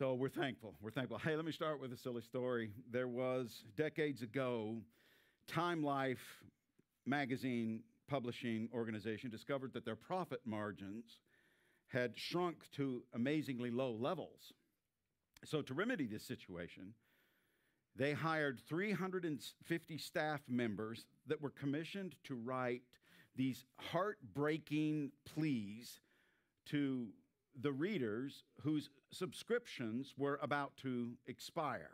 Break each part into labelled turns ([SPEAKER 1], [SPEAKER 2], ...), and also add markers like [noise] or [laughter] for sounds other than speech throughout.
[SPEAKER 1] So we're thankful. We're thankful. Hey, let me start with a silly story. There was decades ago, Time Life magazine publishing organization discovered that their profit margins had shrunk to amazingly low levels. So, to remedy this situation, they hired 350 staff members that were commissioned to write these heartbreaking pleas to the readers whose subscriptions were about to expire.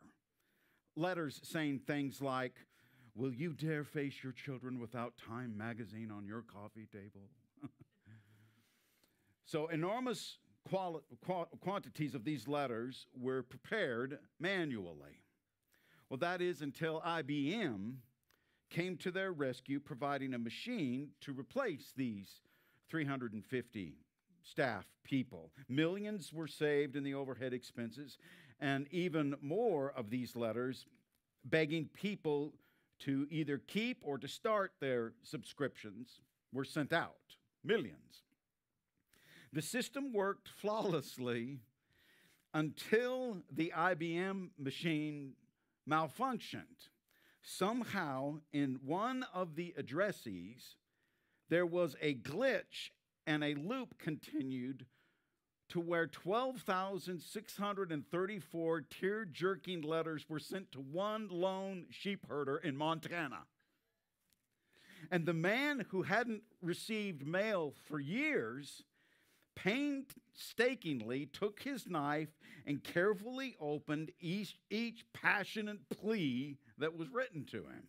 [SPEAKER 1] Letters saying things like, Will you dare face your children without Time magazine on your coffee table? [laughs] so, enormous quali- qu- quantities of these letters were prepared manually. Well, that is until IBM came to their rescue, providing a machine to replace these 350 staff people. Millions were saved in the overhead expenses, and even more of these letters begging people to either keep or to start their subscriptions were sent out. Millions. The system worked flawlessly until the IBM machine malfunctioned. Somehow, in one of the addressees, there was a glitch and a loop continued to where 12,634 tear jerking letters were sent to one lone sheep herder in Montana. And the man who hadn't received mail for years painstakingly took his knife and carefully opened each, each passionate plea that was written to him.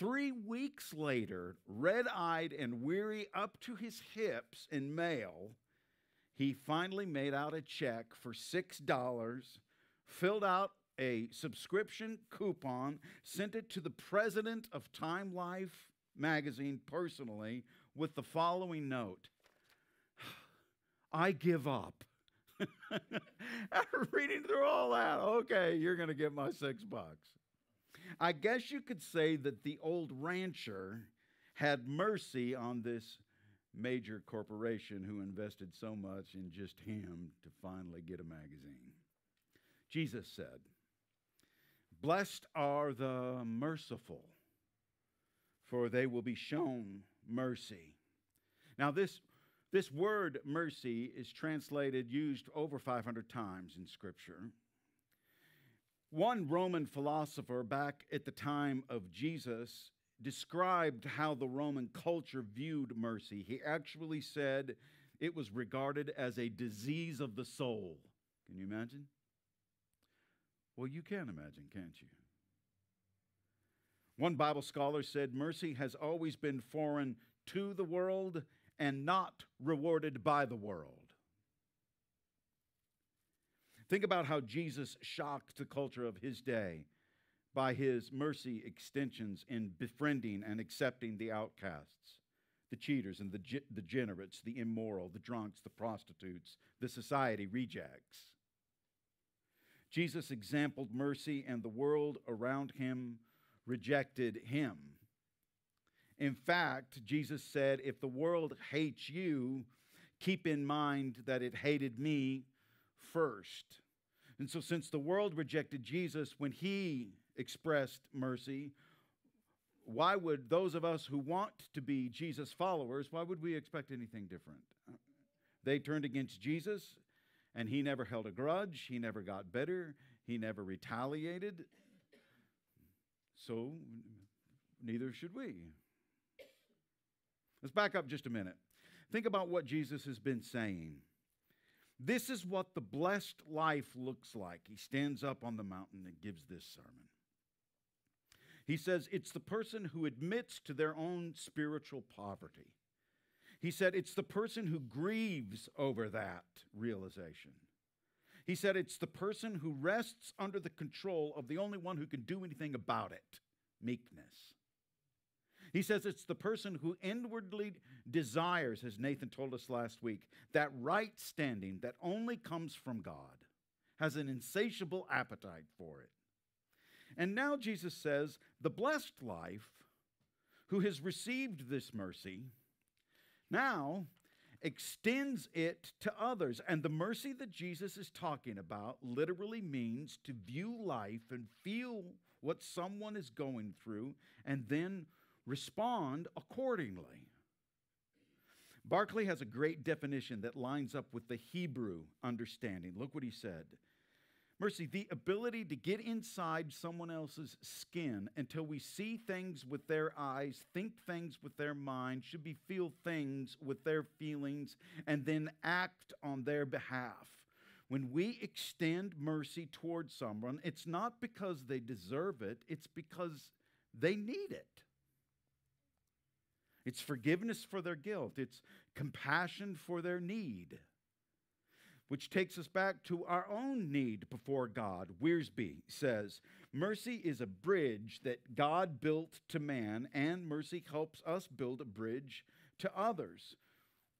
[SPEAKER 1] Three weeks later, red eyed and weary up to his hips in mail, he finally made out a check for $6, filled out a subscription coupon, sent it to the president of Time Life magazine personally with the following note I give up. [laughs] After reading through all that, okay, you're going to get my six bucks. I guess you could say that the old rancher had mercy on this major corporation who invested so much in just him to finally get a magazine. Jesus said, Blessed are the merciful, for they will be shown mercy. Now, this, this word mercy is translated, used over 500 times in Scripture. One Roman philosopher back at the time of Jesus described how the Roman culture viewed mercy. He actually said it was regarded as a disease of the soul. Can you imagine? Well, you can imagine, can't you? One Bible scholar said mercy has always been foreign to the world and not rewarded by the world. Think about how Jesus shocked the culture of his day by his mercy extensions in befriending and accepting the outcasts, the cheaters and the degenerates, the immoral, the drunks, the prostitutes, the society rejects. Jesus exampled mercy, and the world around him rejected him. In fact, Jesus said, If the world hates you, keep in mind that it hated me first. And so, since the world rejected Jesus when he expressed mercy, why would those of us who want to be Jesus followers, why would we expect anything different? They turned against Jesus, and he never held a grudge, he never got bitter, he never retaliated. So, neither should we. Let's back up just a minute. Think about what Jesus has been saying. This is what the blessed life looks like. He stands up on the mountain and gives this sermon. He says it's the person who admits to their own spiritual poverty. He said it's the person who grieves over that realization. He said it's the person who rests under the control of the only one who can do anything about it meekness. He says it's the person who inwardly desires, as Nathan told us last week, that right standing that only comes from God, has an insatiable appetite for it. And now Jesus says the blessed life, who has received this mercy, now extends it to others. And the mercy that Jesus is talking about literally means to view life and feel what someone is going through and then respond accordingly. Barclay has a great definition that lines up with the Hebrew understanding. Look what he said. Mercy, the ability to get inside someone else's skin until we see things with their eyes, think things with their mind, should be feel things with their feelings, and then act on their behalf. When we extend mercy towards someone, it's not because they deserve it, it's because they need it. It's forgiveness for their guilt, it's compassion for their need which takes us back to our own need before God. Wiersbe says, Mercy is a bridge that God built to man, and mercy helps us build a bridge to others.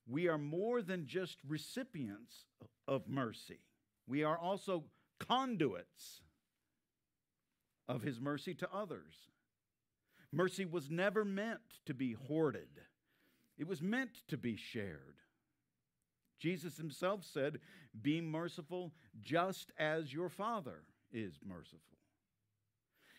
[SPEAKER 1] We are more than just recipients of mercy, we are also conduits of His mercy to others. Mercy was never meant to be hoarded, it was meant to be shared. Jesus himself said, Be merciful just as your Father is merciful.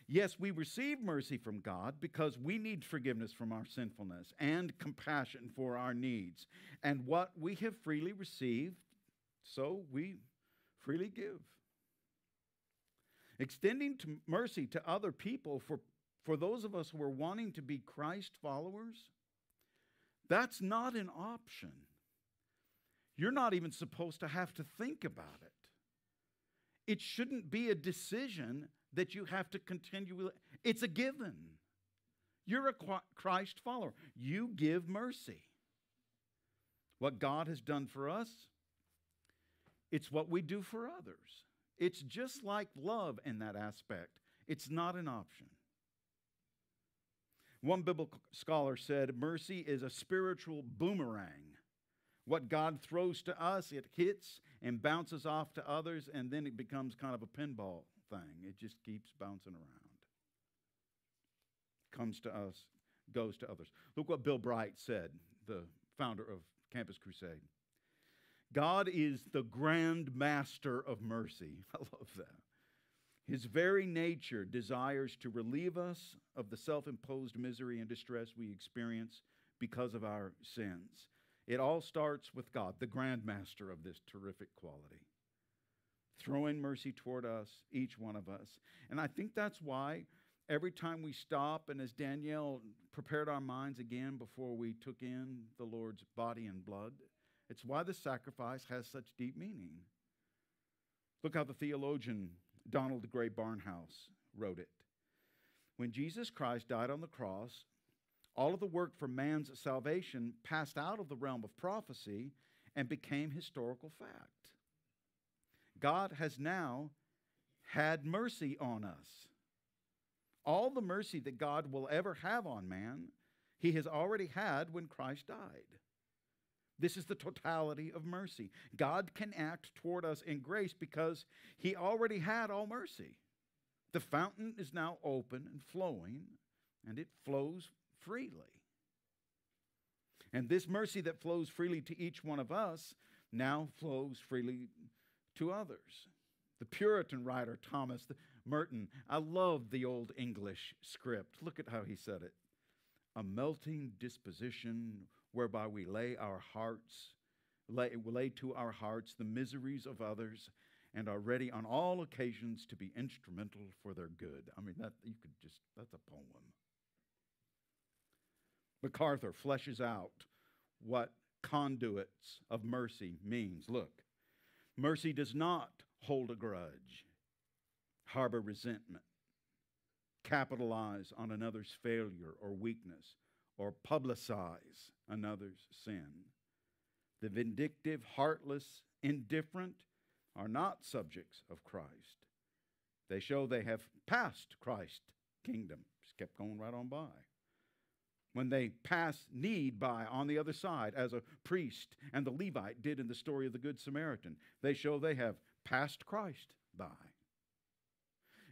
[SPEAKER 1] Yes, we receive mercy from God because we need forgiveness from our sinfulness and compassion for our needs. And what we have freely received, so we freely give. Extending to mercy to other people for, for those of us who are wanting to be Christ followers, that's not an option. You're not even supposed to have to think about it. It shouldn't be a decision that you have to continue. It's a given. You're a Christ follower. You give mercy. What God has done for us, it's what we do for others. It's just like love in that aspect. It's not an option. One biblical scholar said mercy is a spiritual boomerang what God throws to us, it hits and bounces off to others, and then it becomes kind of a pinball thing. It just keeps bouncing around. Comes to us, goes to others. Look what Bill Bright said, the founder of Campus Crusade. God is the grand master of mercy. [laughs] I love that. His very nature desires to relieve us of the self imposed misery and distress we experience because of our sins. It all starts with God, the grandmaster of this terrific quality, throwing mercy toward us, each one of us. And I think that's why every time we stop, and as Danielle prepared our minds again before we took in the Lord's body and blood, it's why the sacrifice has such deep meaning. Look how the theologian Donald Grey Barnhouse wrote it. When Jesus Christ died on the cross, all of the work for man's salvation passed out of the realm of prophecy and became historical fact. God has now had mercy on us. All the mercy that God will ever have on man, he has already had when Christ died. This is the totality of mercy. God can act toward us in grace because he already had all mercy. The fountain is now open and flowing, and it flows freely. And this mercy that flows freely to each one of us now flows freely to others. The Puritan writer Thomas Merton, I love the old English script. Look at how he said it a melting disposition whereby we lay our hearts, lay, lay to our hearts the miseries of others, and are ready on all occasions to be instrumental for their good. I mean, that you could just, that's a poem. MacArthur fleshes out what conduits of mercy means. Look, mercy does not hold a grudge, harbor resentment, capitalize on another's failure or weakness, or publicize another's sin. The vindictive, heartless, indifferent are not subjects of Christ. They show they have passed Christ's kingdom. Just kept going right on by when they pass need by on the other side, as a priest and the Levite did in the story of the Good Samaritan. They show they have passed Christ by.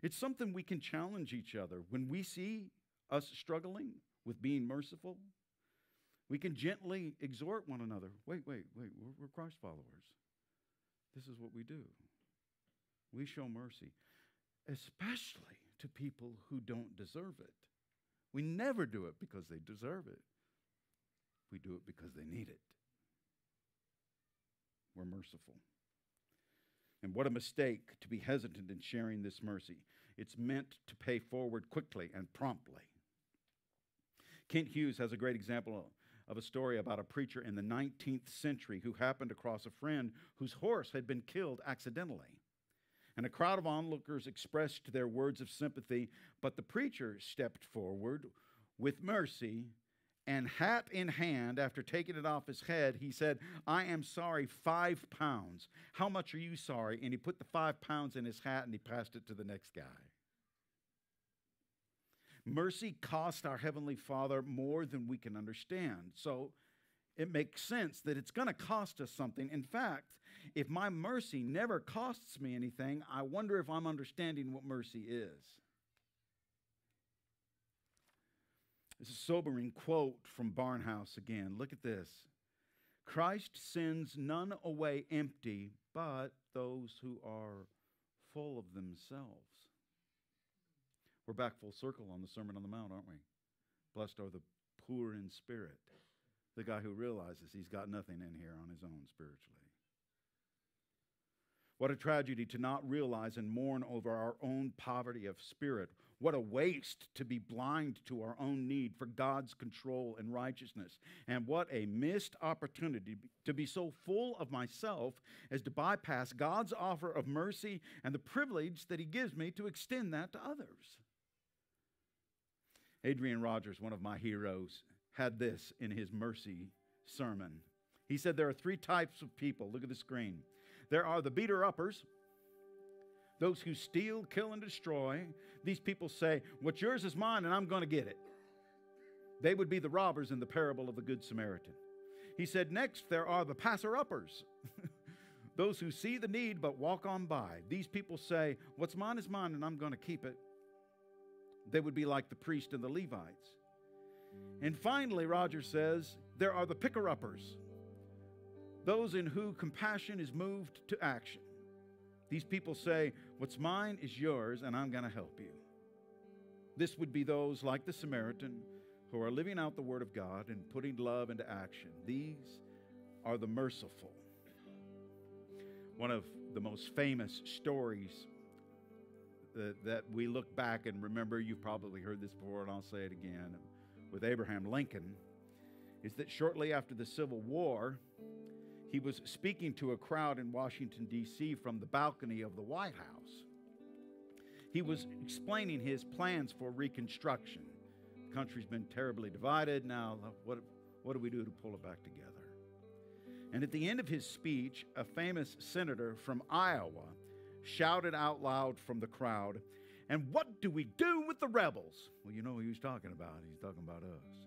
[SPEAKER 1] It's something we can challenge each other when we see us struggling with being merciful. We can gently exhort one another. Wait, wait, wait. We're, we're Christ followers. This is what we do. We show mercy, especially to people who don't deserve it. We never do it because they deserve it, we do it because they need it. We're merciful. And what a mistake to be hesitant in sharing this mercy. It's meant to pay forward quickly and promptly. Kent Hughes has a great example of a story about a preacher in the 19th century who happened across a friend whose horse had been killed accidentally. And a crowd of onlookers expressed their words of sympathy, but the preacher stepped forward with mercy and hat in hand, after taking it off his head, he said, I am sorry, five pounds. How much are you sorry? And he put the five pounds in his hat and he passed it to the next guy. Mercy cost our Heavenly Father more than we can understand. So it makes sense that it's going to cost us something. In fact, if my mercy never costs me anything, I wonder if I'm understanding what mercy is. It's a sobering quote from Barnhouse again. Look at this Christ sends none away empty, but those who are full of themselves. We're back full circle on the Sermon on the Mount, aren't we? Blessed are the poor in spirit. The guy who realizes he's got nothing in here on his own spiritually. What a tragedy to not realize and mourn over our own poverty of spirit. What a waste to be blind to our own need for God's control and righteousness. And what a missed opportunity to be so full of myself as to bypass God's offer of mercy and the privilege that He gives me to extend that to others. Adrian Rogers, one of my heroes, had this in his mercy sermon. He said there are three types of people. Look at the screen. There are the beater uppers, those who steal, kill, and destroy. These people say, What's yours is mine, and I'm going to get it. They would be the robbers in the parable of the Good Samaritan. He said, Next, there are the passer uppers. [laughs] those who see the need but walk on by. These people say, What's mine is mine, and I'm going to keep it. They would be like the priest and the Levites. And finally, Roger says, there are the picker uppers, those in whom compassion is moved to action. These people say, What's mine is yours, and I'm going to help you. This would be those like the Samaritan who are living out the Word of God and putting love into action. These are the merciful. One of the most famous stories that, that we look back and remember, you've probably heard this before, and I'll say it again, with Abraham Lincoln, is that shortly after the Civil War, he was speaking to a crowd in Washington, D.C. from the balcony of the White House. He was explaining his plans for reconstruction. The country's been terribly divided. Now, what, what do we do to pull it back together? And at the end of his speech, a famous senator from Iowa shouted out loud from the crowd, And what do we do with the rebels? Well, you know who he was talking about. He's talking about us.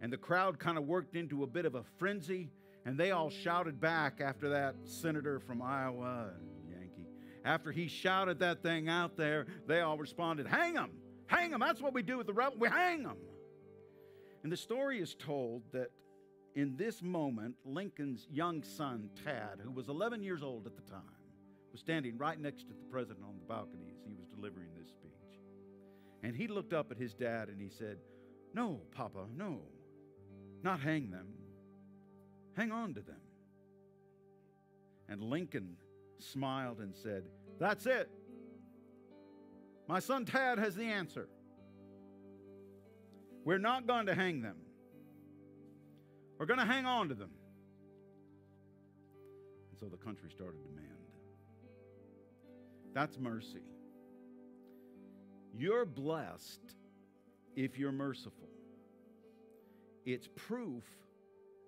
[SPEAKER 1] And the crowd kind of worked into a bit of a frenzy, and they all shouted back after that senator from Iowa, Yankee. After he shouted that thing out there, they all responded, Hang them! Hang them! That's what we do with the rebels. We hang them! And the story is told that in this moment, Lincoln's young son, Tad, who was 11 years old at the time, was standing right next to the president on the balcony as he was delivering this speech. And he looked up at his dad and he said, No, Papa, no, not hang them. Hang on to them. And Lincoln smiled and said, That's it. My son Tad has the answer. We're not going to hang them. We're going to hang on to them. And so the country started to mend. That's mercy. You're blessed if you're merciful. It's proof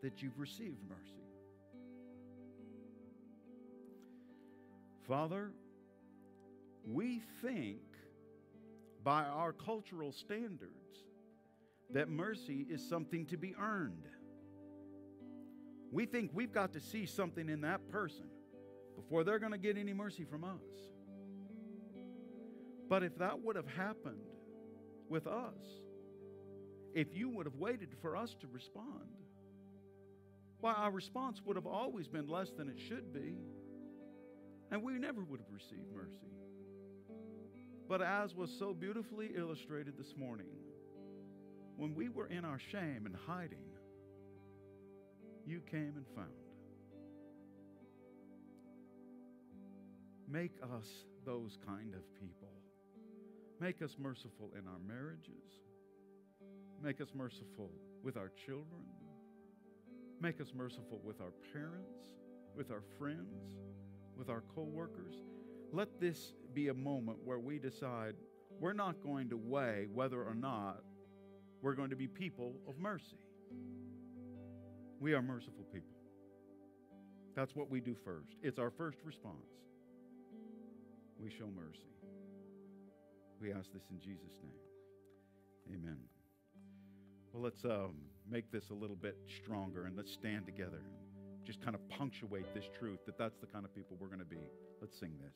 [SPEAKER 1] that you've received mercy. Father, we think by our cultural standards that mercy is something to be earned. We think we've got to see something in that person before they're going to get any mercy from us. But if that would have happened with us, if you would have waited for us to respond. Why, our response would have always been less than it should be, and we never would have received mercy. But as was so beautifully illustrated this morning, when we were in our shame and hiding, you came and found. Make us those kind of people. Make us merciful in our marriages. Make us merciful with our children. Make us merciful with our parents, with our friends, with our coworkers. Let this be a moment where we decide we're not going to weigh whether or not we're going to be people of mercy. We are merciful people. That's what we do first. It's our first response. We show mercy. We ask this in Jesus' name. Amen. Well, let's um, make this a little bit stronger and let's stand together. Just kind of punctuate this truth that that's the kind of people we're going to be. Let's sing this.